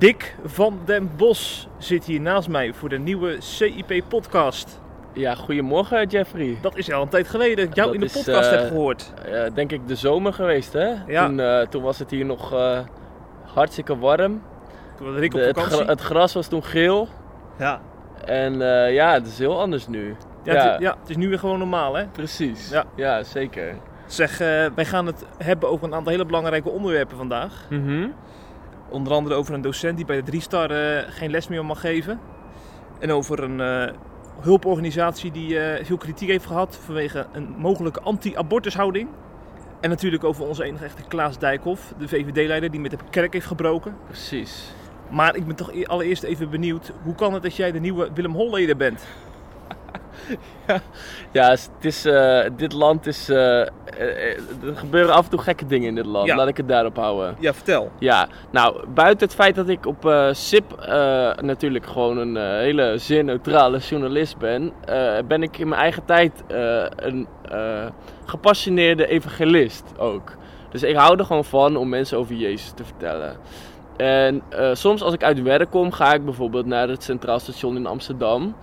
Dick van den Bos zit hier naast mij voor de nieuwe CIP-podcast. Ja, goedemorgen Jeffrey. Dat is al een tijd geleden dat ik jou Dat in de is, podcast eh, heb gehoord. Eh, denk ik de zomer geweest, hè? Ja. Toen, eh, toen was het hier nog eh, hartstikke warm. Toen was Rick op De- het, vakantie. het gras was toen geel. ja. En eh, ja, het is heel anders nu. Ja, Ja. Het, ja, het is nu weer gewoon normaal, hè? Precies. Ja. ja zeker. Zeg, eh, wij gaan het hebben over een aantal hele belangrijke onderwerpen vandaag. Mhm. Onder andere over een docent die bij de Driestar eh geen les meer mag geven. En over een eh, hulporganisatie die eh, veel kritiek heeft gehad vanwege een mogelijke anti-abortushouding. En natuurlijk over onze enige echte Klaas Dijkhoff, de VVD-leider die met de kerk heeft gebroken. Precies. Maar ik ben toch e- allereerst even benieuwd, hoe kan het dat jij de nieuwe Willem Holleder bent? Ja, het is, eh, dit land is... eh, eh, er gebeuren af en toe gekke dingen in dit land. Ja. Laat ik het daarop houden. Ja, vertel. Ja, nou, buiten het feit dat ik op SIP natuurlijk gewoon een hele zeer neutrale journalist ben, ben ik in mijn eigen tijd een gepassioneerde evangelist ook. Dus ik hou er gewoon van om mensen over Jezus te vertellen. En soms als ik uit werk kom, ga ik bijvoorbeeld naar het Centraal Station in Amsterdam.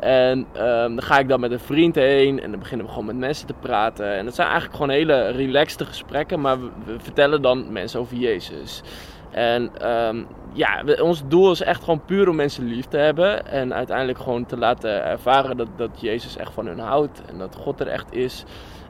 En ehm, dan ga ik dan met een vriend heen en dan beginnen we gewoon met mensen te praten. En dat zijn eigenlijk gewoon hele relaxte gesprekken, maar we, we vertellen dan mensen over Jezus. En ehm, ja, we- ons doel is echt gewoon puur om mensen lief te hebben. En uiteindelijk gewoon te laten ervaren dat, dat Jezus echt van hun houdt en dat God er echt is.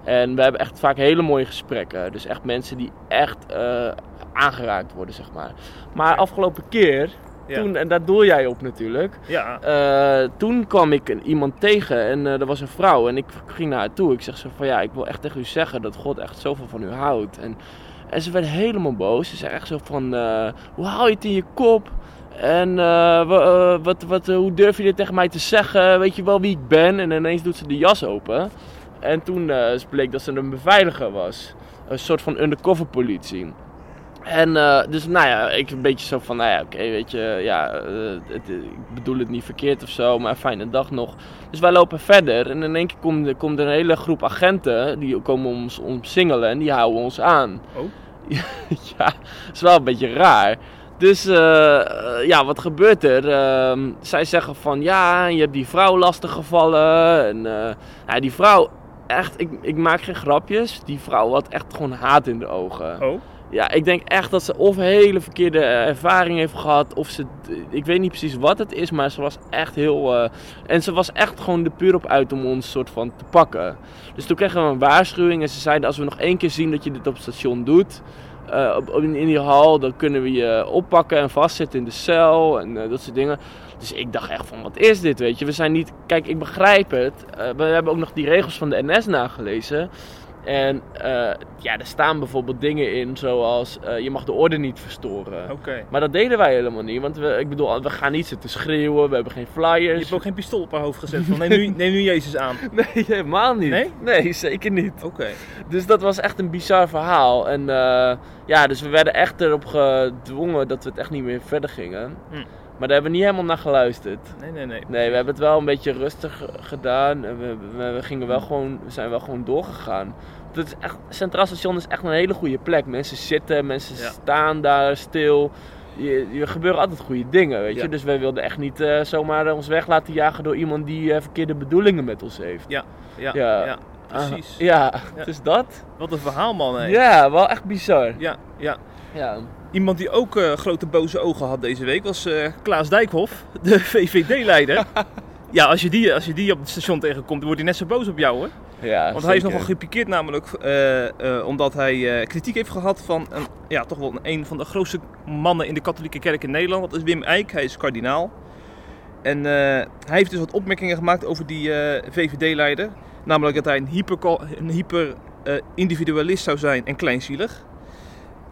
En we hebben echt vaak hele mooie gesprekken. Dus echt mensen die echt eh, aangeraakt worden, zeg maar. Maar afgelopen keer, Ja. toen, en daar doel jij op natuurlijk. Ja. Eh, toen kwam ik iemand tegen en eh er was een vrouw en ik ging naar haar toe. Ik zeg zo van ja, ik wil echt tegen u zeggen dat God echt zoveel van u houdt. En, en ze werd helemaal boos. Ze zei echt zo van, eh, hoe hou je het in je kop? En wa- wat, wat, hoe durf je dit tegen mij te zeggen? Weet je wel wie ik ben? En ineens doet ze de jas open. En toen bleek dat ze een beveiliger was. Een soort van undercover politie. En eh, dus nou ja, ik een beetje zo van, nou ja, oké, weet je, ja, eh, het, ik bedoel het niet verkeerd of zo, maar fijne dag nog. Dus wij lopen verder en in één keer komt, er- komt er een hele groep agenten, die komen ons omsingelen en die houden ons aan. Oh. ja, dat is wel een beetje raar. Dus eh, eh, ja, wat gebeurt er? Ehm, zij zeggen van ja, je hebt die vrouw lastiggevallen. En eh, ja, die vrouw, echt, ik, ik maak geen grapjes. Die vrouw had echt gewoon haat in de ogen. Oh. Ja, ik denk echt dat ze of hele verkeerde eh, ervaring heeft gehad. Of ze, ik weet niet precies wat het is, maar ze was echt heel. eh, en ze was echt gewoon er puur op uit om ons soort van te pakken. Dus toen kregen we een waarschuwing en ze zeiden: als we nog één keer zien dat je dit op het station doet. eh, op, in, in die hal, dan kunnen we je oppakken en vastzetten in de cel en dat soort dingen. Dus ik dacht echt van, wat is dit, weet je? We zijn niet... Kijk, ik begrijp het. We hebben ook nog die regels van de NS nagelezen. En eh, ja, er staan bijvoorbeeld dingen in zoals eh, je mag de orde niet verstoren. Maar dat deden wij helemaal niet. Want we, ik bedoel, we gaan niet zitten schreeuwen, we hebben geen Je flyers. hebt ook geen pistool op haar hoofd gezet van neem nu, neem nu Jezus aan. Nee, helemaal niet. Nee? Nee, zeker niet. Oké. Dus dat was echt een bizar verhaal. En eh, ja, dus we werden echt erop gedwongen dat we het echt niet meer verder gingen. Hm. Maar daar hebben we niet helemaal naar geluisterd. Nee, nee, nee. Nee, we hebben het wel een beetje rustig gedaan. We, we, we gingen wel gewoon, we zijn wel gewoon doorgegaan. Het is echt, Centraal Station is echt een hele goede plek. Mensen zitten, mensen Ja. staan daar stil. Je, er gebeuren altijd goede dingen, weet je. Ja. Dus wij wilden echt niet eh, zomaar ons weg laten jagen door iemand die eh, verkeerde bedoelingen met ons heeft. Ja, ja, ja. Ja. precies. Ah, ja, Ja. dus dat. Wat een verhaal, man. hè. Ja, wel echt bizar. Ja, ja. Ja. Iemand die ook eh, grote boze ogen had deze week was eh, Klaas Dijkhoff, de VVD-leider. ja, als je, die, als je die op het station tegenkomt, dan wordt hij net zo boos op jou hoor. ja Want hij is nogal gepikeerd namelijk eh, omdat hij kritiek heeft gehad van een, ja, toch wel een van de grootste mannen in de katholieke kerk in Nederland. Dat is Wim Eijk, hij is kardinaal. En hij heeft dus wat opmerkingen gemaakt over die VVD-leider. Namelijk dat hij een hyper, een hyper eh, individualist zou zijn en kleinzielig.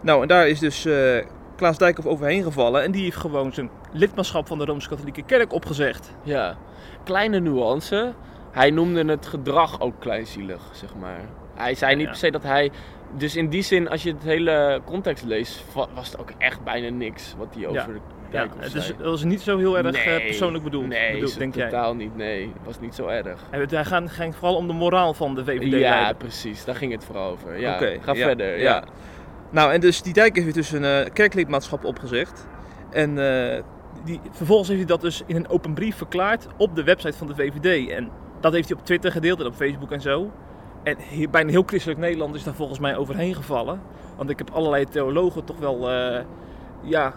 Nou, en daar is dus eh, Klaas Dijkhoff overheen gevallen. En die heeft gewoon zijn lidmaatschap van de Rooms-Katholieke Kerk opgezegd. Ja. Kleine nuance. Hij noemde het gedrag ook kleinzielig, zeg maar. hij zei niet Ja. per se dat hij... Dus in die zin, als je het hele context leest, was het ook echt bijna niks wat hij over Ja. de Ja, zei. dat was niet zo heel erg eh, Nee, persoonlijk bedoeld, Nee, bedoel- zo denk jij? totaal niet. Nee, het was niet zo erg. Hij, hij gaat- ging vooral om de moraal van de VVD. Ja, precies. Daar ging het vooral over. Ja, Oké, ga ja, verder. ja. Ja. Nou, en dus die Dijk heeft dus een eh, kerklidmaatschap opgezegd. En eh, die, vervolgens heeft hij dat dus in een open brief verklaard op de website van de VVD. En dat heeft hij op Twitter gedeeld en op Facebook en zo. En hier, bijna heel christelijk Nederland is daar volgens mij overheen gevallen. Want ik heb allerlei theologen toch wel, eh, ja,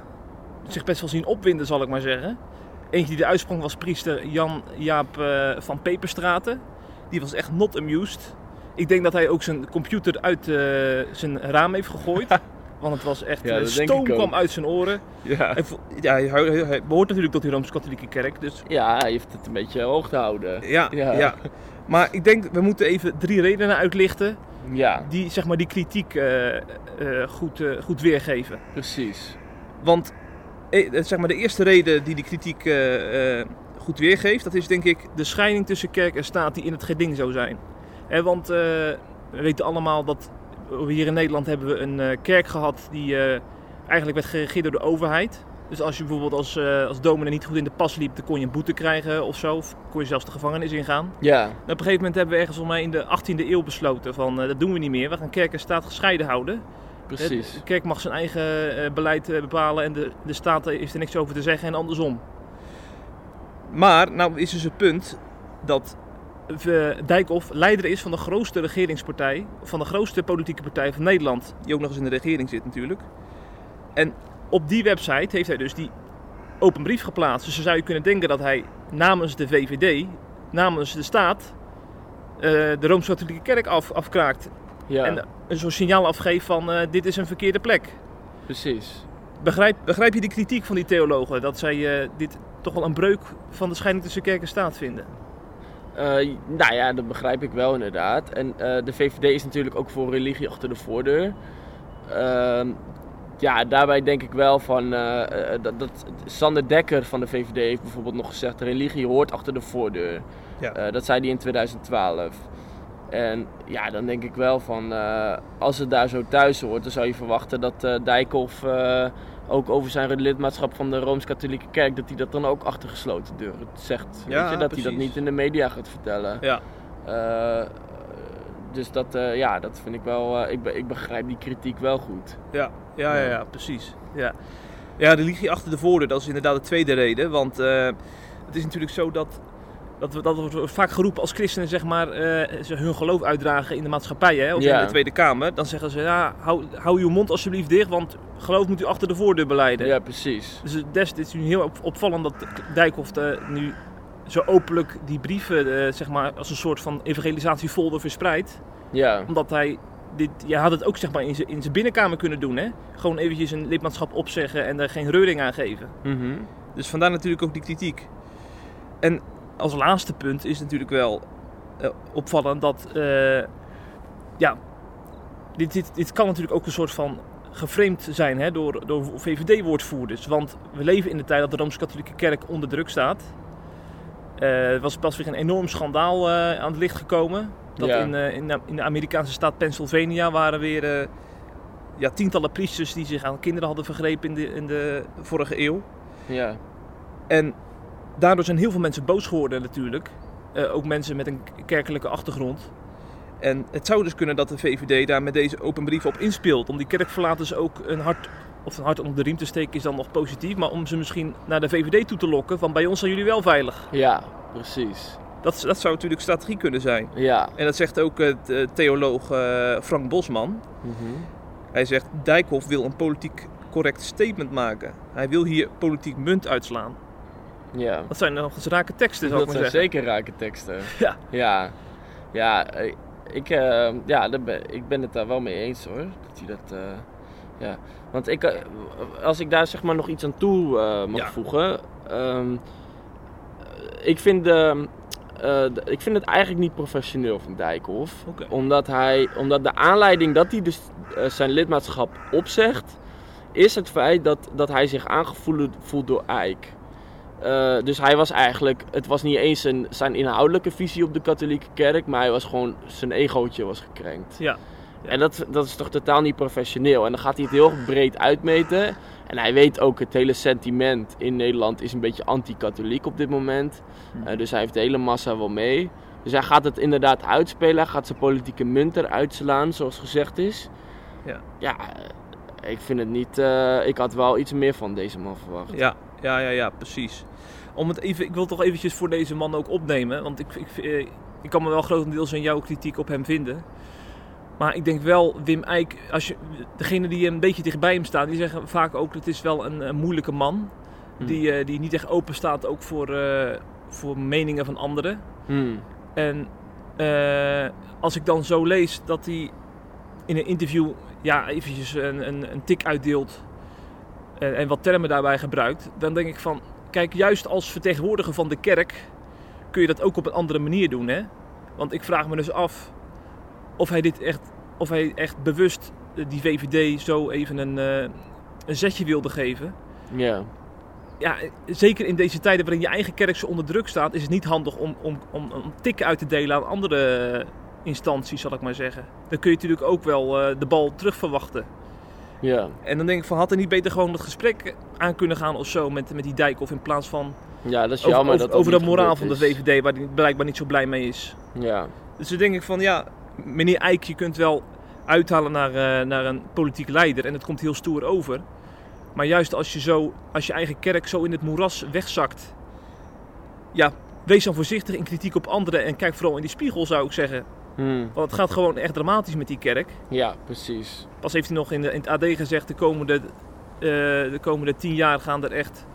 zich best wel zien opwinden, zal ik maar zeggen. Eentje die de uitsprong was priester Jan-Jaap eh, van Peperstraten. Die was echt not amused. Ik denk dat hij ook zijn computer uit eh, zijn raam heeft gegooid. Want het was echt, Ja, stoom kwam uit zijn oren. Ja. Ja, hij, hij- hij behoort natuurlijk tot die Rooms-Katholieke kerk. Dus ja, hij heeft het een beetje hoog te houden. ja, Ja. ja. Maar ik denk, we moeten even drie redenen uitlichten Ja, die zeg maar, die kritiek eh, eh, goed, goed weergeven. precies. Want zeg maar, de eerste reden die die kritiek goed weergeeft, dat is denk ik de scheiding tussen kerk en staat die in het geding zou zijn. Want eh, we weten allemaal dat hier in Nederland hebben we een eh, kerk gehad die eh, eigenlijk werd geregeerd door de overheid. Dus als je bijvoorbeeld als, als dominee niet goed in de pas liep, dan kon je een boete krijgen of zo. Of kon je zelfs de gevangenis ingaan. Ja, En op een gegeven moment hebben we ergens volgens mij in de 18e eeuw besloten van dat doen we niet meer. We gaan kerk en staat gescheiden houden. precies. De kerk mag zijn eigen beleid bepalen en de, de staat heeft er niks over te zeggen en andersom. Maar, nou is dus het punt dat Dijkhoff leider is van de grootste regeringspartij, van de grootste politieke partij van Nederland, die ook nog eens in de regering zit natuurlijk. En op die website heeft hij dus die open brief geplaatst. Dus dan zou je kunnen denken dat hij namens de VVD, namens de staat, eh, de Rooms-Katholieke Kerk af, afkraakt. Ja, En een soort signaal afgeeft van eh, dit is een verkeerde plek. precies. Begrijp, begrijp je die kritiek van die theologen? Dat zij eh, dit toch wel een breuk van de scheiding tussen kerk en staat vinden? Eh, nou ja, dat begrijp ik wel inderdaad. En eh, de VVD is natuurlijk ook voor religie achter de voordeur. Ehm, ja, daarbij denk ik wel van eh, dat, dat Sander Dekker van de VVD heeft bijvoorbeeld nog gezegd: religie hoort achter de voordeur. Ja. Dat zei hij in 2012. En ja, dan denk ik wel van als het daar zo thuis hoort, dan zou je verwachten dat Dijkhoff ook over zijn lidmaatschap van de Rooms-Katholieke Kerk, dat hij dat dan ook achter gesloten deuren zegt. Ja, Weet je, dat hij dat niet in de media gaat vertellen. Ja. Eh, dus dat, eh, ja, dat vind ik wel. eh, ik, be- ik begrijp die kritiek wel goed. Ja, ja, ja, ja precies. Ja. ja, religie achter de voordeur, dat is inderdaad de tweede reden. Want het is natuurlijk zo dat, dat, we, dat wordt vaak geroepen als christenen zeg maar, eh, ze hun geloof uitdragen in de maatschappij hè, of Ja. in de Tweede Kamer. Dan zeggen ze, ja, hou, hou uw mond alsjeblieft dicht, want geloof moet u achter de voordeur beleiden. Ja, precies. Dus het des, dit is nu heel op- opvallend dat Dijkhoff eh, nu zo openlijk die brieven eh, zeg maar, als een soort van evangelisatiefolder verspreidt. Ja, Omdat hij dit, je had het ook zeg maar, in zijn in zijn binnenkamer kunnen doen. Hè? Gewoon eventjes een lidmaatschap opzeggen en er geen reuring aan geven. Mhm. Dus vandaar natuurlijk ook die kritiek. En als laatste punt is natuurlijk wel eh, opvallend dat... eh, ja, dit, dit, dit kan natuurlijk ook een soort van geframed zijn hè, door, door VVD-woordvoerders. Want we leven in de tijd dat de Rooms-Katholieke Kerk onder druk staat. Eh, er was pas weer een enorm schandaal aan het licht gekomen. Dat Ja. in, in, de- in de Amerikaanse staat Pennsylvania waren weer ja, tientallen priesters die zich aan kinderen hadden vergrepen in de, in de vorige eeuw. ja, En daardoor zijn heel veel mensen boos geworden natuurlijk. Eh, ook mensen met een kerkelijke achtergrond. En het zou dus kunnen dat de VVD daar met deze open brief op inspeelt. Om die kerkverlaters ook een hart, of een hart onder de riem te steken is dan nog positief. Maar om ze misschien naar de VVD toe te lokken van bij ons zijn jullie wel veilig. ja, precies. Dat, dat zou natuurlijk strategie kunnen zijn. Ja. En dat zegt ook eh, theoloog Frank Bosman. Mhm. Hij zegt Dijkhoff wil een politiek correct statement maken. Hij wil hier politiek munt uitslaan. Ja. Dat zijn nog eens rake teksten zou Dat ik maar zijn zeggen. zeker rake teksten. Ja. Ja. Ja, eh, ik, eh, ja ik ben het daar wel mee eens hoor. Dat hij dat. eh, ja. Want ik, eh, als ik daar zeg maar nog iets aan toe mag Ja. voegen. ehm, ik, vind de, de- ik vind het eigenlijk niet professioneel van Dijkhoff. Omdat, hij, omdat de aanleiding dat hij dus zijn lidmaatschap opzegt, is het feit dat, dat hij zich aangevoeld voelt door Eik. Eh, dus hij was eigenlijk, het was niet eens een, zijn inhoudelijke visie op de katholieke kerk, maar hij was gewoon, zijn egootje was gekrenkt. Ja. En dat, dat is toch totaal niet professioneel. En dan gaat hij het heel breed uitmeten. En hij weet ook, het hele sentiment in Nederland is een beetje anti-katholiek op dit moment. Hm. Eh, dus hij heeft de hele massa wel mee. Dus hij gaat het inderdaad uitspelen. Hij gaat zijn politieke munt eruit slaan, zoals gezegd is. Ja. Ja, eh, ik vind het niet... ik had wel iets meer van deze man verwacht. Ja, ja, ja, ja, precies. Om het even, ik wil toch eventjes voor deze man ook opnemen. Want ik, ik, eh, ik kan me wel grotendeels in jouw kritiek op hem vinden. Maar ik denk wel, Wim Eijk, als je, degene die een beetje dichtbij hem staan, die zeggen vaak ook: het is wel een, een moeilijke man. Hm. Die, eh, die niet echt open staat ook voor, eh, voor meningen van anderen. Hmm. En als ik dan zo lees dat hij in een interview ja, eventjes een, een, een tik uitdeelt en, en wat termen daarbij gebruikt, dan denk ik van, kijk, juist als vertegenwoordiger van de kerk kun je dat ook op een andere manier doen, hè? Want ik vraag me dus af of hij dit echt, of hij echt bewust eh, die VVD zo even een, eh, een zetje wilde geven Ja. ja, zeker in deze tijden waarin je eigen kerk zo onder druk staat, is het niet handig om, om, om, om tikken uit te delen aan andere instanties, zal ik maar zeggen. Dan kun je natuurlijk ook wel eh, de bal terug verwachten. Ja. En dan denk ik van, had er niet beter gewoon het gesprek aan kunnen gaan of zo met, met die Dijkhoff in plaats van ja, dat is over, jammer over, dat dat over de niet moraal van de. VVD, waar hij blijkbaar niet zo blij mee is. Ja. Dus dan denk ik van, ja, meneer Eijk, je kunt wel uithalen naar, eh, naar een politiek leider en het komt heel stoer over. Maar juist als je, zo, als je eigen kerk zo in het moeras wegzakt, ja, wees dan voorzichtig in kritiek op anderen en kijk vooral in die spiegel, zou ik zeggen. Hmm. Want het gaat gewoon echt dramatisch met die kerk. Ja, precies. Pas heeft hij nog in, de, in het AD gezegd, de komende, eh, de komende tien jaar gaan er echt...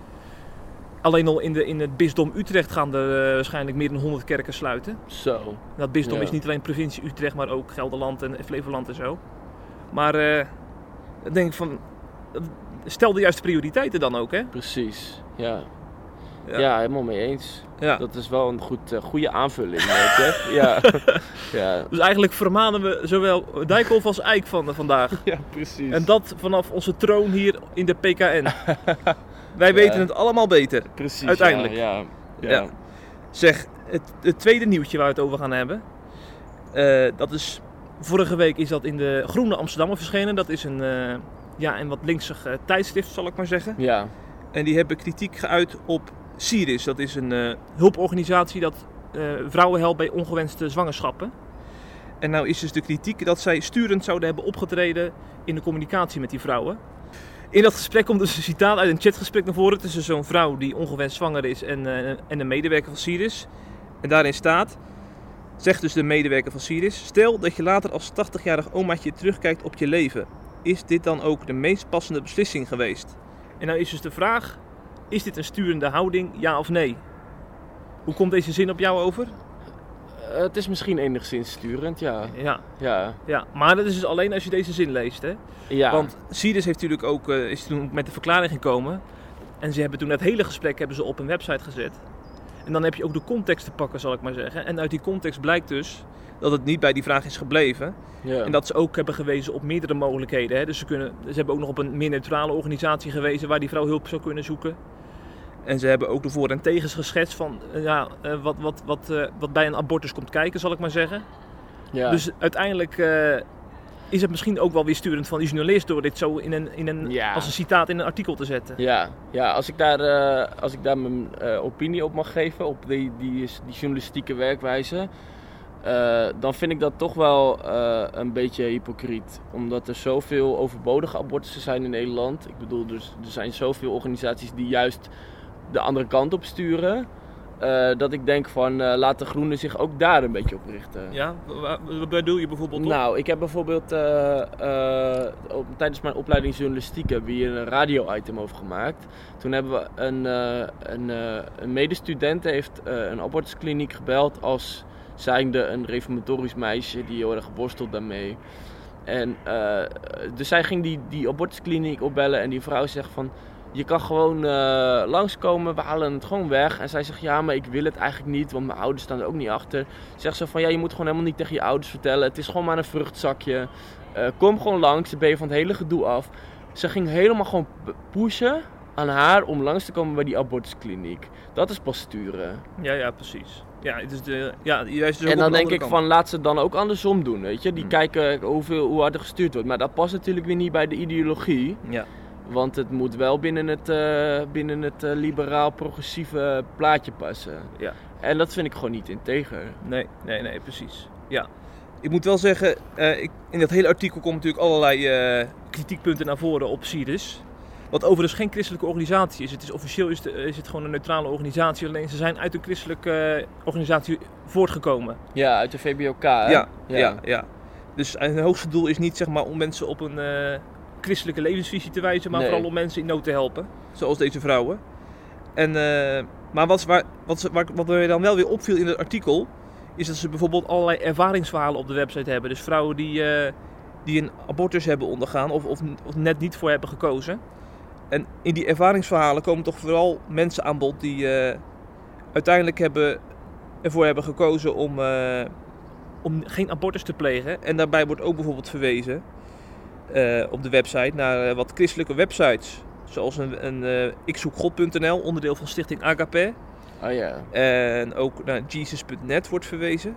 Alleen al in, de, in het bisdom Utrecht gaan er eh, waarschijnlijk meer dan 100 kerken sluiten. Zo. Dat bisdom Ja. is niet alleen provincie Utrecht, maar ook Gelderland en Flevoland en zo. Maar eh, dan denk ik van, stel de juiste prioriteiten dan ook, hè? Precies. Ja. Ja. Ja, helemaal mee eens. Ja. Dat is wel een goed, eh, goede aanvulling, ja. ja. Dus eigenlijk vermanen we zowel Dijkhoff als Eik van vandaag. Ja, precies. En dat vanaf onze troon hier in de PKN. Wij weten het allemaal beter. precies. uiteindelijk. Ja. ja. Zeg, het, het tweede nieuwtje waar we het over gaan hebben. eh, dat is, vorige week is dat in de Groene Amsterdammer verschenen. Dat is een, eh, ja, een wat linksig tijdschrift, zal ik maar zeggen. Ja. En die hebben kritiek geuit op Siris. Dat is een eh, hulporganisatie dat eh, vrouwen helpt bij ongewenste zwangerschappen. En nou is dus de kritiek dat zij sturend zouden hebben opgetreden in de communicatie met die vrouwen. In dat gesprek komt dus een citaat uit een chatgesprek naar voren tussen zo'n vrouw die ongewenst zwanger is en, eh, en een medewerker van Siris. En daarin staat, zegt dus de medewerker van Siris, stel dat je later als 80-jarig omaatje terugkijkt op je leven. Is dit dan ook de meest passende beslissing geweest? En nou is dus de vraag, is dit een sturende houding, ja of nee? Hoe komt deze zin op jou over? Eh, het is misschien enigszins sturend, ja. Ja, Ja. ja. maar dat is dus alleen als je deze zin leest, hè? Ja. Want Siris heeft natuurlijk ook, eh, is toen met de verklaring gekomen. En ze hebben toen het hele gesprek hebben ze op een website gezet. En dan heb je ook de context te pakken, zal ik maar zeggen. En uit die context blijkt dus dat het niet bij die vraag is gebleven. ja. En dat ze ook hebben gewezen op meerdere mogelijkheden. Hè? Dus ze, kunnen, ze hebben ook nog op een meer neutrale organisatie gewezen waar die vrouw hulp zou kunnen zoeken. En ze hebben ook de voor- en tegens geschetst van eh, ja, eh, wat, wat, wat, eh, wat bij een abortus komt kijken, zal ik maar zeggen. ja. Dus uiteindelijk is het misschien ook wel weer sturend van die journalist door dit zo in een, in een, Ja. als een citaat in een artikel te zetten. Ja, ja als, ik daar, als ik daar mijn opinie op mag geven, op die, die, die journalistieke werkwijze, dan vind ik dat toch wel een beetje hypocriet. Omdat er zoveel overbodige abortussen zijn in Nederland. Ik bedoel, dus, er zijn zoveel organisaties die juist de andere kant op sturen. eh, dat ik denk van, eh, laat de groenen zich ook daar een beetje op richten. Ja, wa- wat bedoel je bijvoorbeeld op? Nou, ik heb bijvoorbeeld eh, op- tijdens mijn opleiding journalistiek hebben we hier een radio-item over gemaakt. Toen hebben we een, een, een medestudent heeft een abortuskliniek gebeld als zijnde een reformatorisch meisje die heel erg worstelt daarmee. En dus zij ging die, die abortuskliniek opbellen en die vrouw zegt van... Je kan gewoon eh, langskomen, we halen het gewoon weg. En zij zegt, ja, maar ik wil het eigenlijk niet, want mijn ouders staan er ook niet achter. Zegt ze van, ja, je moet gewoon helemaal niet tegen je ouders vertellen. Het is gewoon maar een vruchtzakje. Eh, kom gewoon langs, dan ben je van het hele gedoe af. Ze ging helemaal gewoon pushen. aan haar om langs te komen bij die abortuskliniek. Dat is pas sturen. Ja, ja, precies. Ja, het is de, ja juist dus en dan de denk ik van laat ze het dan ook andersom doen, weet je. Die Hmm. kijken hoeveel, hoe hard er gestuurd wordt. Maar dat past natuurlijk weer niet bij de ideologie. Ja. Want het moet wel binnen het, eh, binnen het eh, liberaal-progressieve plaatje passen. Ja. En dat vind ik gewoon niet integer. Nee, nee, nee, precies. Ja. Ik moet wel zeggen, eh, ik, in dat hele artikel komen natuurlijk allerlei kritiekpunten naar voren op Sirius. Wat overigens geen christelijke organisatie is. Het is officieel is, de- is het gewoon een neutrale organisatie. Alleen ze zijn uit een christelijke organisatie voortgekomen. Ja, uit de VBOK. hè? Ja, ja, ja. Dus het hoogste doel is niet zeg maar, om mensen op een christelijke levensvisie te wijzen, maar Nee. vooral om mensen in nood te helpen. Zoals deze vrouwen. En, eh, maar wat, waar, wat, waar, wat mij dan wel weer opviel in het artikel, is dat ze bijvoorbeeld allerlei ervaringsverhalen op de website hebben. Dus vrouwen die, eh, die een abortus hebben ondergaan of, of, of net niet voor hebben gekozen. En in die ervaringsverhalen komen toch vooral mensen aan bod die eh, uiteindelijk hebben, ervoor hebben gekozen om, om geen abortus te plegen. En daarbij wordt ook bijvoorbeeld verwezen eh, op de website naar eh, wat christelijke websites. Zoals een, een eh, ikzoekgod.nl, onderdeel van Stichting Agape. Oh ja. En ook naar Jesus.net wordt verwezen.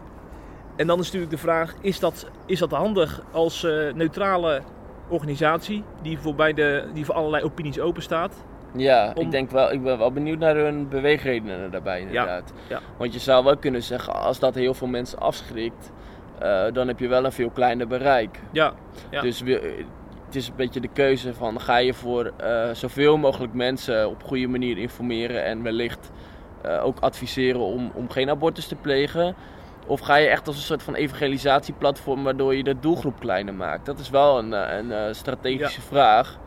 En dan is natuurlijk de vraag, is dat, is dat handig als neutrale organisatie die voor, beide, die voor allerlei opinies open staat? Ja, Om- ik denk wel, ik ben wel benieuwd naar hun beweegredenen daarbij inderdaad. ja. Want je zou wel kunnen zeggen, als dat heel veel mensen afschrikt, eh, dan heb je wel een veel kleiner bereik. Ja, Ja. Dus we- het is een beetje de keuze van, ga je voor eh, zoveel mogelijk mensen op goede manier informeren en wellicht eh, ook adviseren om, om geen abortus te plegen? Of ga je echt als een soort van evangelisatieplatform waardoor je de doelgroep kleiner maakt? Dat is wel een, een, strategische vraag.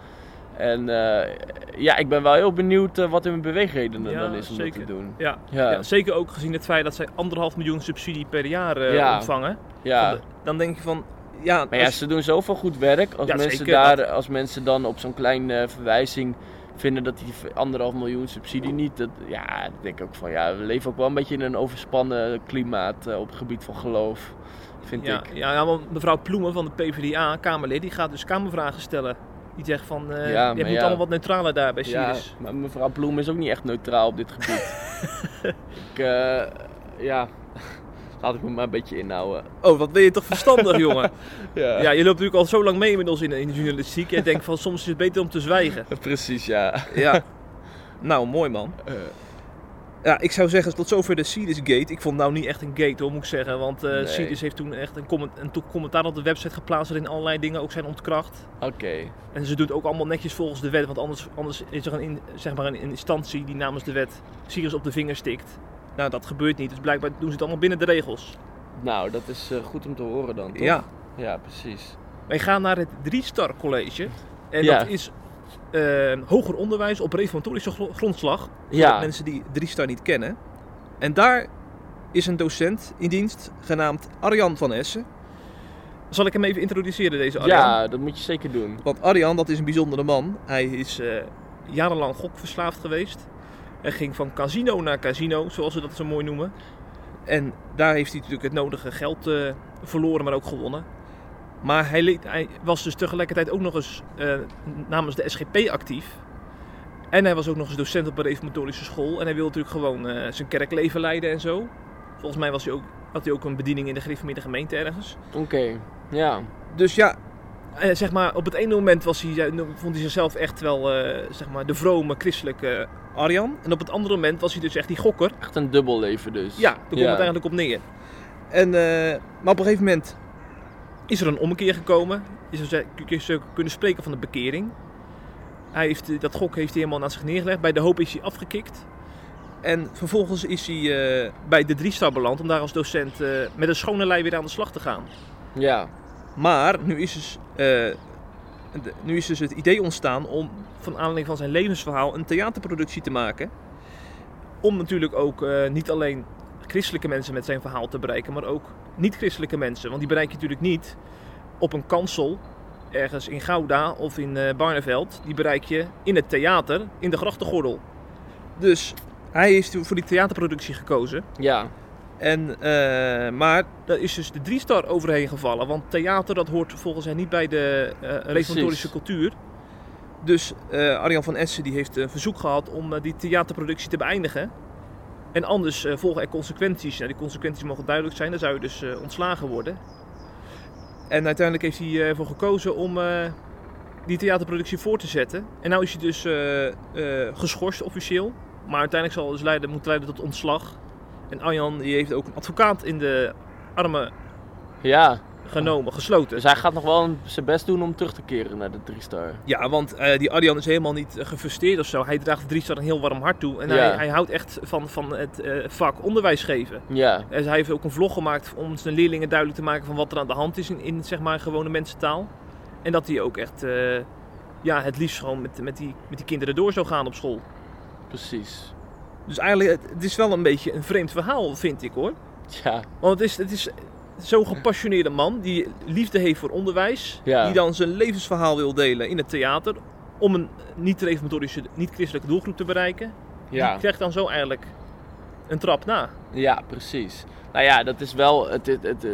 En eh, ja, ik ben wel heel benieuwd eh, wat hun beweegredenen Ja, dan is om dat zeker. te doen. ja. Ja, Ja, zeker ook gezien het feit dat zij anderhalf miljoen subsidie per jaar eh, ontvangen. ja. De- dan denk je van, ja, Maar ja, ze doen zoveel goed werk. Als, mensen, zeker, daar, als mensen dan op zo'n klein eh, verwijzing vinden dat die anderhalf miljoen subsidie niet. Dat, ja, ik denk ook van ja, we leven ook wel een beetje in een overspannen klimaat op het gebied van geloof. Vind ja, ik. ja, ja, want mevrouw Ploemen van de PvdA, Kamerlid, die gaat dus Kamervragen stellen. Die zegt van, eh Ja, je moet ja. allemaal wat neutraler daar bij Ja, Sirius. maar mevrouw Bloem is ook niet echt neutraal op dit gebied. ik, eh, ja, laat ik me maar een beetje inhouden. Oh, wat ben je toch verstandig, jongen. Ja, Ja, je loopt natuurlijk al zo lang mee inmiddels in, in de journalistiek. Jij denkt van, soms is het beter om te zwijgen. precies, ja. Ja. Nou, mooi man. Eh, Ja, ik zou zeggen tot zover de Sirius Gate. Ik vond nou niet echt een gate hoor, moet ik zeggen. Want Nee. Sirius heeft toen echt een, comment, een to- commentaar op de website geplaatst waarin allerlei dingen ook zijn ontkracht. Oké. En ze doet het ook allemaal netjes volgens de wet. Want anders, anders is er een, in- zeg maar een, instantie die namens de wet Sirius op de vinger stikt. Nou, dat gebeurt niet. Dus blijkbaar doen ze het allemaal binnen de regels. Nou, dat is eh, goed om te horen dan, toch? Ja. Ja, precies. Wij gaan naar het Drie-Star College. En Ja. dat is hoger onderwijs op reformatorische gro- grondslag. Voor Ja. mensen die Drie-Star niet kennen. En daar is een docent in dienst genaamd Arjan van Essen. Zal ik hem even introduceren, deze Arjan? Ja, dat moet je zeker doen. Want Arjan, dat is een bijzondere man. Hij is eh, jarenlang gokverslaafd geweest. Hij ging van casino naar casino, zoals ze dat zo mooi noemen. En daar heeft hij natuurlijk het nodige geld eh, verloren, maar ook gewonnen. Maar hij, leed- hij was dus tegelijkertijd ook nog eens eh, namens de SGP actief. En hij was ook nog eens docent op een reformatorische school. En hij wilde natuurlijk gewoon eh, zijn kerkleven leiden en zo. Volgens mij was hij ook, had hij ook een bediening in de gereformeerde gemeente ergens. Oké, ja. Dus ja, eh, zeg maar, op het ene moment was hij, vond hij zichzelf echt wel zeg maar, de vrome christelijke Arjan. En op het andere moment was hij dus echt die gokker. Echt een dubbel leven dus. Ja, daar komt het eigenlijk op neer. En, maar op een gegeven moment is er een ommekeer gekomen. Is er, je kunnen spreken van de bekering. Hij heeft, eh, dat gok heeft hij helemaal naar zich neergelegd. Bij de hoop is hij afgekikt. En vervolgens is hij eh, bij de drie-star beland om daar als docent eh, met een schone lei weer aan de slag te gaan. Ja, Maar nu is, dus, de- nu is dus het idee ontstaan om van aanleiding van zijn levensverhaal een theaterproductie te maken. Om natuurlijk ook niet alleen christelijke mensen met zijn verhaal te bereiken, maar ook niet-christelijke mensen. Want die bereik je natuurlijk niet op een kansel ergens in Gouda of in eh Barneveld. Die bereik je in het theater in de grachtengordel. Dus hij heeft voor die theaterproductie gekozen. ja. En, eh, maar daar is dus de drie-star overheen gevallen. Want theater dat hoort volgens hen niet bij de eh reformatorische cultuur. Dus Arjan van Essen die heeft een verzoek gehad om die theaterproductie te beëindigen. En anders eh, volgen er consequenties. Nou, die consequenties mogen duidelijk zijn, dan zou je dus eh, ontslagen worden. En uiteindelijk heeft hij eh, ervoor gekozen om die theaterproductie voor te zetten. En nu is hij dus geschorst officieel. Maar uiteindelijk zal het dus leiden, moeten leiden tot ontslag. En Arjan die heeft ook een advocaat in de armen Ja, genomen, gesloten. dus hij gaat nog wel zijn best doen om terug te keren naar de 3-star. Ja, want eh, die Arjan is helemaal niet eh, gefrustreerd of zo. Hij draagt de driestar een heel warm hart toe. En Ja. hij, hij houdt echt van, van het eh, vak onderwijs geven. Ja, En hij heeft ook een vlog gemaakt om zijn leerlingen duidelijk te maken van wat er aan de hand is in, in zeg maar gewone mensentaal. En dat hij ook echt ja, het liefst gewoon met, met, die, met die kinderen door zou gaan op school. precies. Dus eigenlijk, het, het is wel een beetje een vreemd verhaal, vind ik hoor. Ja, Want het is, het is zo'n gepassioneerde man die liefde heeft voor onderwijs. Ja. Die dan zijn levensverhaal wil delen in het theater. Om een niet-reformatorische, niet-christelijke doelgroep te bereiken. ja. Die krijgt dan zo eigenlijk een trap na. Ja, precies. Nou ja, dat is wel. Het, het, het, eh,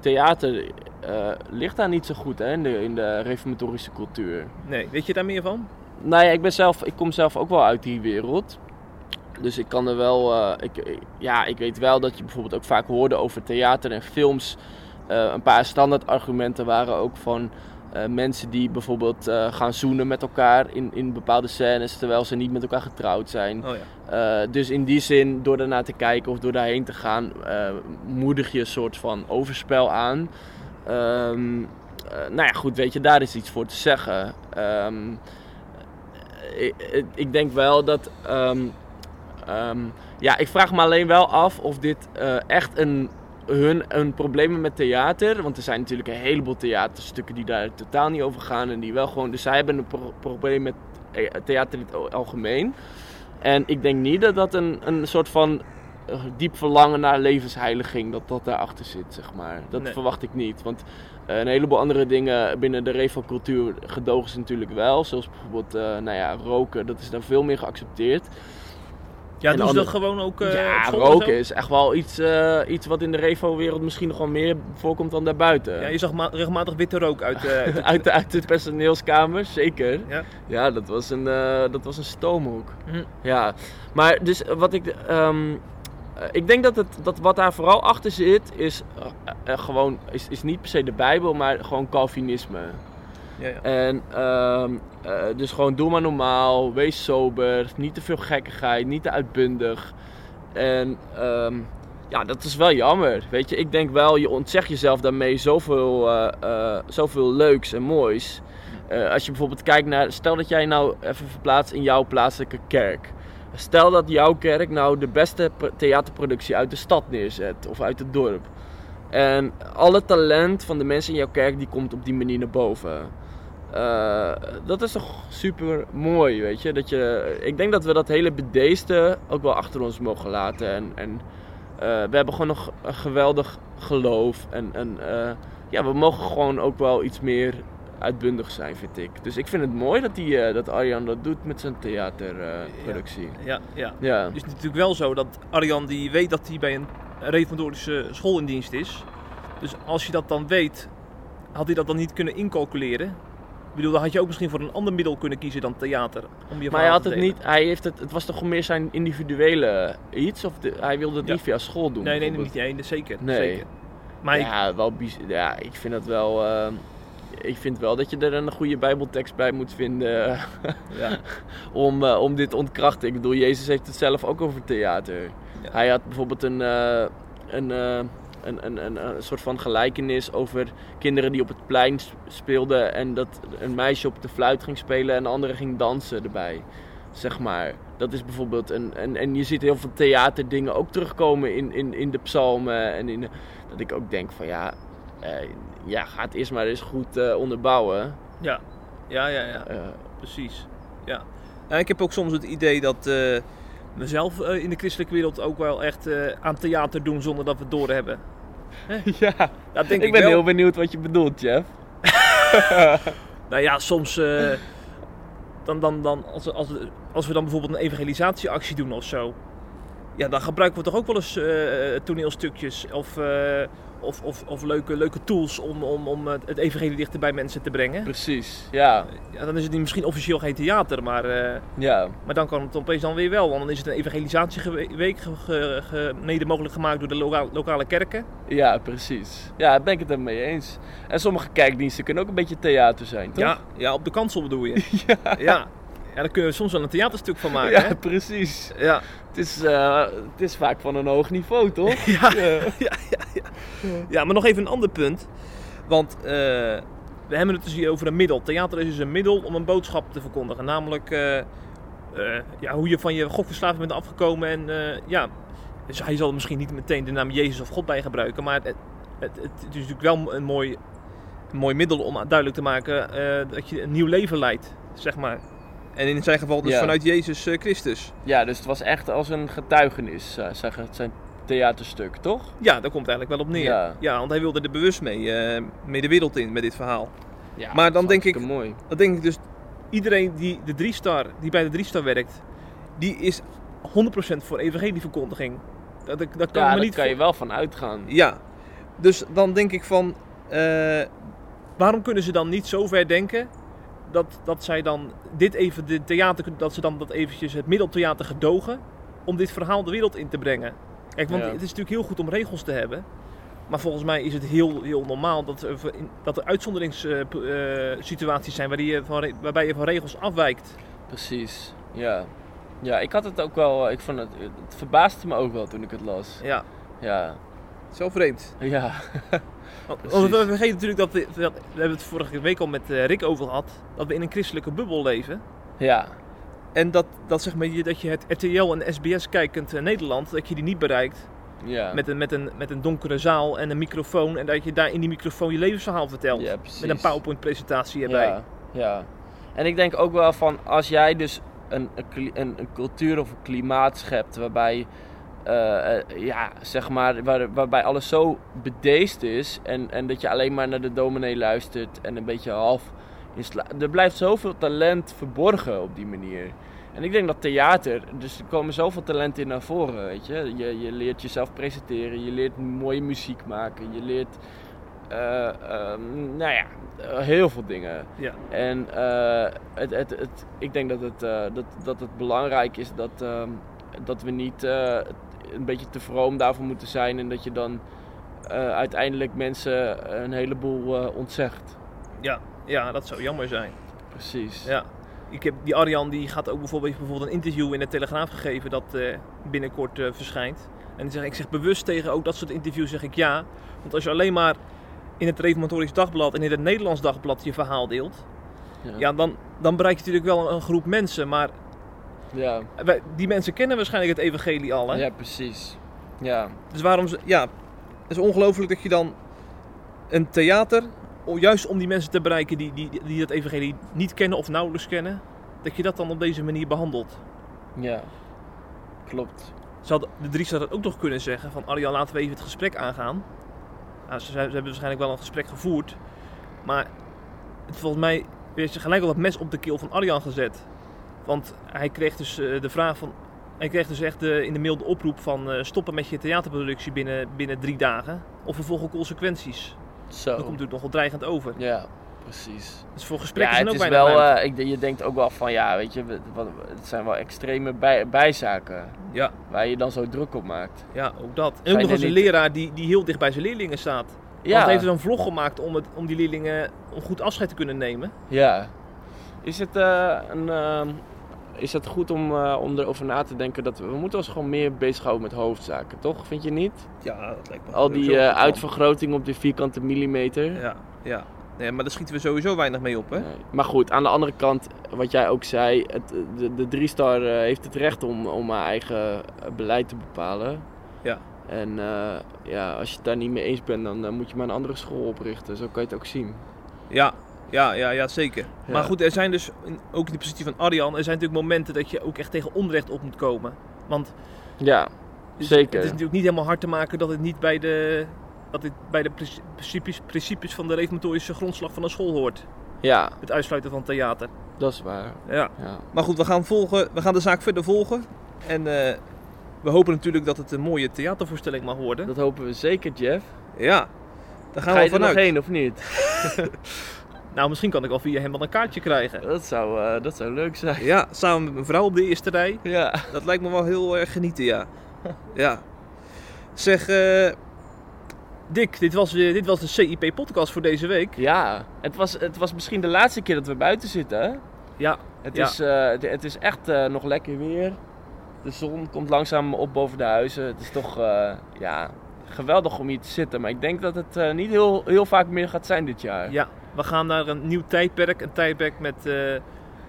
theater eh, ligt daar niet zo goed hè, in, de, in de reformatorische cultuur. Nee, weet je daar meer van? Nou ja, ik, ben zelf, ik kom zelf ook wel uit die wereld. Dus ik kan er wel. eh, ik, ja, ik weet wel dat je bijvoorbeeld ook vaak hoorde over theater en films. Eh, een paar standaard argumenten waren ook van. eh, mensen die bijvoorbeeld eh, gaan zoenen met elkaar in, in bepaalde scènes terwijl ze niet met elkaar getrouwd zijn. Oh ja. Eh, dus in die zin, door daarnaar te kijken of door daarheen te gaan, eh, moedig je een soort van overspel aan. Ehm, eh, nou ja, goed, weet je, daar is iets voor te zeggen. Ehm, ik, ik- ik denk wel dat. ehm, ehm, ja, ik vraag me alleen wel af of dit eh, echt een, hun een probleem met theater. Want er zijn natuurlijk een heleboel theaterstukken die daar totaal niet over gaan. En die wel gewoon. Dus zij hebben een pro- probleem met theater in het algemeen. En ik denk niet dat dat een, een soort van eh, diep verlangen naar levensheiliging, dat dat daarachter zit, zeg maar. Dat Nee. verwacht ik niet. Want eh, een heleboel andere dingen binnen de revo-cultuur gedogen ze natuurlijk wel. Zoals bijvoorbeeld, nou ja, roken, dat is daar veel meer geaccepteerd. Ja, En doen ze dat gewoon ook eh, ja, roken is echt wel iets, eh, iets wat in de revo-wereld misschien nog wel meer voorkomt dan daarbuiten. Ja, je zag ma- regelmatig witte rook uit. eh, uit de- uit, de, uit de personeelskamer, zeker. Ja. Ja, dat was een, dat was een stoomhoek. Hm. Ja, maar dus wat ik. ehm, eh, ik denk dat, het, dat wat daar vooral achter zit, is gewoon. Is, is niet per se de Bijbel, maar gewoon Calvinisme. Ja, ja. En ehm, eh, dus gewoon doe maar normaal, wees sober, niet te veel gekkigheid, niet te uitbundig. En ehm, ja, dat is wel jammer. Weet je, ik denk wel, je ontzegt jezelf daarmee zoveel, eh, eh, zoveel leuks en moois. Als je bijvoorbeeld kijkt naar, stel dat jij nou even verplaatst in jouw plaatselijke kerk. Stel dat jouw kerk nou de beste theaterproductie uit de stad neerzet of uit het dorp. En alle talent van de mensen in jouw kerk die komt op die manier naar boven. Eh, dat is toch super mooi, weet je? Dat je. Ik denk dat we dat hele bedeesde ook wel achter ons mogen laten. En, en eh, we hebben gewoon nog een geweldig geloof. En, en eh, ja, we mogen gewoon ook wel iets meer uitbundig zijn, vind ik. Dus ik vind het mooi dat, die, dat Arjan dat doet met zijn theaterproductie. ja, ja. ja. Het is natuurlijk wel zo dat Arjan die weet dat hij bij een reformatorische school in dienst is. Dus als je dat dan weet, had hij dat dan niet kunnen incalculeren? Ik bedoel, dan had je ook misschien voor een ander middel kunnen kiezen dan theater. Om je Maar hij had te het delen. niet, hij heeft het, het was toch meer zijn individuele iets? Of de- hij wilde het Ja. niet via school doen? Nee, nee, niet. Nee, zeker. Nee. zeker. Maar ik- ja, wel biz- ja, ik vind dat wel. eh, ik vind wel dat je er een goede Bijbeltekst bij moet vinden ja. om, eh, om dit te ontkrachten. Ik bedoel, Jezus heeft het zelf ook over theater. Ja. Hij had bijvoorbeeld een, eh, een, eh, een, een, een, een soort van gelijkenis over kinderen die op het plein speelden en dat een meisje op de fluit ging spelen en de andere ging dansen erbij. Zeg maar. Dat is bijvoorbeeld een. En, en je ziet heel veel theaterdingen ook terugkomen in, in, in de psalmen. En in, de- dat ik ook denk van ja. eh, ja, ga het eerst maar eens goed eh, onderbouwen. ja, ja, ja, ja. Eh, Precies. Ja. En ik heb ook soms het idee dat eh mezelf in de christelijke wereld ook wel echt aan theater doen zonder dat we het doorhebben. ja, Dat denk ik ik, ben wel. heel benieuwd wat je bedoelt, Jeff. Nou ja, soms. eh, dan, dan, dan, als, als, als we dan bijvoorbeeld een evangelisatieactie doen of zo. ja, dan gebruiken we toch ook wel eens eh, toneelstukjes of, eh, of, of, of leuke, leuke tools om, om, om het evangelie dichter bij mensen te brengen. Precies, ja. Ja, dan is het niet- misschien officieel geen theater, maar, eh, Ja, maar dan kan het opeens dan weer wel. Want dan is het een evangelisatieweek ge, ge- ge- mede mogelijk gemaakt door de loka- lokale kerken. ja, precies. Ja, daar ben ik het er mee eens. En sommige kijkdiensten kunnen ook een beetje theater zijn, toch? Ja, ja, op de kansel bedoel je. ja. ja. Daar kunnen we soms wel een theaterstuk van maken. Ja, hè? precies. Ja. Het is, eh, het is vaak van een hoog niveau, toch? Ja. Ja. Ja, ja, ja. ja, maar nog even een ander punt. Want eh, we hebben het dus hier over een middel. Theater is dus een middel om een boodschap te verkondigen. Namelijk eh, ja, hoe je van je gokverslaving bent afgekomen. En ja, dus hij zal misschien niet meteen de naam Jezus of God bij gebruiken. Maar het, het, het, is natuurlijk wel een mooi, een mooi middel om duidelijk te maken dat je een nieuw leven leidt. Zeg maar. En in zijn geval dus Ja. vanuit Jezus eh, Christus. Ja, dus het was echt als een getuigenis, eh, zeg het zijn theaterstuk, toch? Ja, daar komt het eigenlijk wel op neer. Ja. Ja, want hij wilde er bewust mee, eh, mee de wereld in met dit verhaal. Ja, Maar dan denk ik- mooi. Dan denk ik dus, iedereen die, de drie star, die bij de drie star werkt, die is 100% voor evangelieverkondiging. Dat, dat, dat kan Ja, me daar niet kan je wel van uitgaan. Ja, dus dan denk ik van, waarom kunnen ze dan niet zo ver denken dat, dat zij dan dit even, de theater, dat ze dan dat eventjes het middeltheater gedogen om dit verhaal de wereld in te brengen. Kijk, want Ja. het is natuurlijk heel goed om regels te hebben. Maar volgens mij is het heel, heel normaal dat er, dat er uitzonderingssituaties zijn waarin je van, waarbij je van regels afwijkt. Precies, ja. Ja, ik had het ook wel, ik vond het, het verbaasde me ook wel toen ik het las. Ja, Ja, zo vreemd. ja, Want Precies. want we vergeten natuurlijk dat we, dat- we hebben het vorige week al met eh, Rick over gehad, dat we in een christelijke bubbel leven. ja, En dat, dat, zeg maar, je- dat je het RTL en SBS kijkend eh, Nederland, dat je die niet bereikt ja. met, een, met, een, met een donkere zaal en een microfoon. En dat je daar in die microfoon je levensverhaal vertelt. Ja, precies. met een PowerPoint presentatie erbij. Ja, ja. En ik denk ook wel van als jij dus een, een, een, cultuur of een klimaat schept waarbij, ja, zeg maar, waar, waarbij alles zo bedeesd is en, en dat je alleen maar naar de dominee luistert en een beetje half Er blijft zoveel talent verborgen op die manier. En ik denk dat theater, dus er komen zoveel talenten in naar voren, weet je. Je, je leert jezelf presenteren, je leert mooie muziek maken, je leert, eh, ehm, nou ja, eh, heel veel dingen. Ja. En eh, het, het, het, ik denk dat het, eh, dat, dat het belangrijk is dat, ehm, dat we niet eh, een beetje te vroom daarvoor moeten zijn en dat je dan eh, uiteindelijk mensen een heleboel eh, ontzegt. Ja, ja, dat zou jammer zijn. Precies. Ja. Ik heb, die Arjan die gaat ook bijvoorbeeld, bijvoorbeeld een interview in de Telegraaf gegeven dat eh, binnenkort eh, verschijnt. En zeg, ik zeg bewust tegen ook dat soort interviews zeg ik ja. Want als je alleen maar in het Reformatorisch Dagblad en in het Nederlands Dagblad je verhaal deelt, Ja. ja, dan, dan bereik je natuurlijk wel een, een groep mensen. Maar Ja. die mensen kennen waarschijnlijk het evangelie al. Hè? ja, precies. Ja. Dus waarom ze, ja, het is ongelooflijk dat je dan een theater, juist om die mensen te bereiken die, die, die dat evangelie niet kennen of nauwelijks kennen, dat je dat dan op deze manier behandelt. Ja. Klopt. Ze hadden, de drie zouden dat ook nog kunnen zeggen van Arjan laten we even het gesprek aangaan. Nou, ze, ze hebben waarschijnlijk wel een gesprek gevoerd. Maar het, volgens mij werd ze gelijk al dat mes op de keel van Arjan gezet. Want hij kreeg dus eh, de vraag van... Hij kreeg dus echt de, in de mail de oproep van eh, stoppen met je theaterproductie binnen, binnen drie dagen. Of er volgen consequenties. Zo. Dat komt natuurlijk nogal dreigend over. Ja, precies. Dus voor Ja, gesprekken zijn het ook is wel, eh, ik, je denkt ook wel van, ja, weet je, het zijn wel extreme bij, bijzaken Ja, waar je dan zo druk op maakt. ja, ook dat. En Zijn ook nog eens een leraar die, die heel dicht bij zijn leerlingen staat. Want Ja, hij heeft dus een vlog gemaakt om, het, om die leerlingen om goed afscheid te kunnen nemen. ja. Is het, een, ehm, is het goed om, eh, om erover na te denken dat we, we moeten ons gewoon meer bezighouden met hoofdzaken, toch? Vind je niet? Ja, dat lijkt me Al die eh, uitvergroting op de vierkante millimeter. Ja, ja. Nee, maar daar schieten we sowieso weinig mee op, hè? Nee. Maar goed, aan de andere kant, wat jij ook zei, het, de, de drie-star eh, heeft het recht om, om haar eigen beleid te bepalen. Ja. En ja, als je het daar niet mee eens bent, dan moet je maar een andere school oprichten. Zo kan je het ook zien. Ja, ja, ja, ja zeker. Ja. Maar goed, er zijn dus, ook in de positie van Arjan, er zijn natuurlijk momenten dat je ook echt tegen onrecht op moet komen. Want Ja, het- Zeker. het is natuurlijk niet helemaal hard te maken dat het niet bij de, dat dit bij de princi- principes, principes van de reformatorische grondslag van een school hoort. ja, Het uitsluiten van theater. dat is waar. Ja. Ja, Maar goed, we gaan, volgen, we gaan de zaak verder volgen. En eh, we hopen natuurlijk dat het een mooie theatervoorstelling mag worden. Dat hopen we zeker, Jeff. Ja, daar gaan Ga we je er nog vanuit. heen of niet? Nou, misschien kan ik al via hem wel een kaartje krijgen. Dat zou, eh, dat zou leuk zijn. Ja, samen met mijn vrouw op de eerste rij. Ja. Dat lijkt me wel heel erg genieten, ja. Ja. Zeg, eh Dick, dit was, dit was de CIP-podcast voor deze week. Ja, het was, het was misschien de laatste keer dat we buiten zitten. Hè? Ja, Het, Ja. is, eh, het, het is echt eh, nog lekker weer. De zon komt langzaam op boven de huizen. Het is toch eh, ja, geweldig om hier te zitten. Maar ik denk dat het eh, niet heel, heel vaak meer gaat zijn dit jaar. ja, we gaan naar een nieuw tijdperk. Een tijdperk met eh,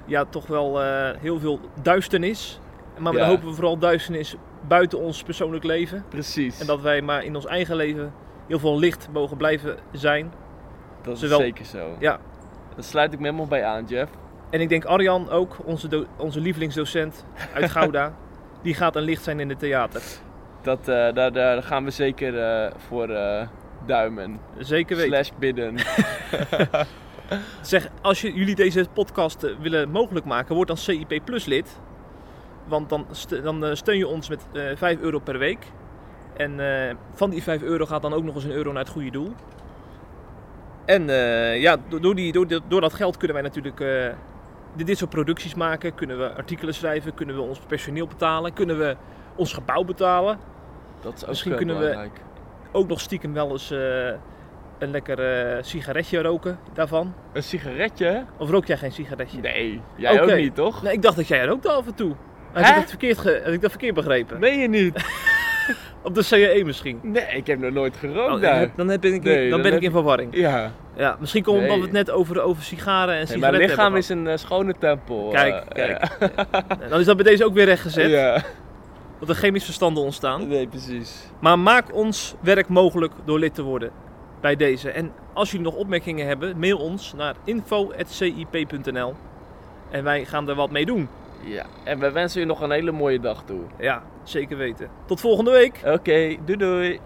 ja, toch wel eh, heel veel duisternis. Maar Ja. dan hopen we vooral duisternis buiten ons persoonlijk leven. Precies. En dat wij maar in ons eigen leven heel veel licht mogen blijven zijn. dat zowel- is zeker zo. Ja. Daar sluit ik me helemaal bij aan, Jeff. En ik denk Arjan ook, onze, onze lievelingsdocent uit Gouda, die gaat een licht zijn in het theater. Dat, eh, daar, daar gaan we zeker voor duimen. Zeker weten. Slash bidden. Zeg, als je, jullie deze podcast eh, willen mogelijk maken, word dan CIP Plus lid. Want dan, dan eh, steun je ons met eh 5 euro per week. En van die 5 euro gaat dan ook nog eens een euro naar het goede doel. En ja, door, die, door, door dat geld kunnen wij natuurlijk dit, dit soort producties maken. Kunnen we artikelen schrijven, kunnen we ons personeel betalen, kunnen we ons gebouw betalen. Dat is ook Misschien kunnen we- belangrijk. Ook nog stiekem wel eens eh, een lekker eh, sigaretje roken daarvan. Een sigaretje? Of rook jij geen sigaretje? Nee, jij ook niet, toch? Nee, ik dacht dat jij er ook al af en toe. Heb ik dat verkeerd, heb ik dat verkeerd begrepen? Meen je niet? Op de CAE misschien. Nee, ik heb nog nooit gerookt Oh, dan, daar. dan, heb ik, Nee, dan dan ben heb ik in verwarring. Ja, Ja, misschien komt het Nee. het net over, over sigaren en Nee, sigaretten mijn lichaam is een eh, schone tempel. Kijk, kijk. Dan is dat bij deze ook weer rechtgezet. Ja. Dat er geen misverstanden ontstaan. Nee, precies. Maar maak ons werk mogelijk door lid te worden bij deze. En als jullie nog opmerkingen hebben, mail ons naar info.cip.nl. En wij gaan er wat mee doen. Ja, en wij wensen u nog een hele mooie dag toe. Ja, zeker weten. Tot volgende week. Oké, doei doei.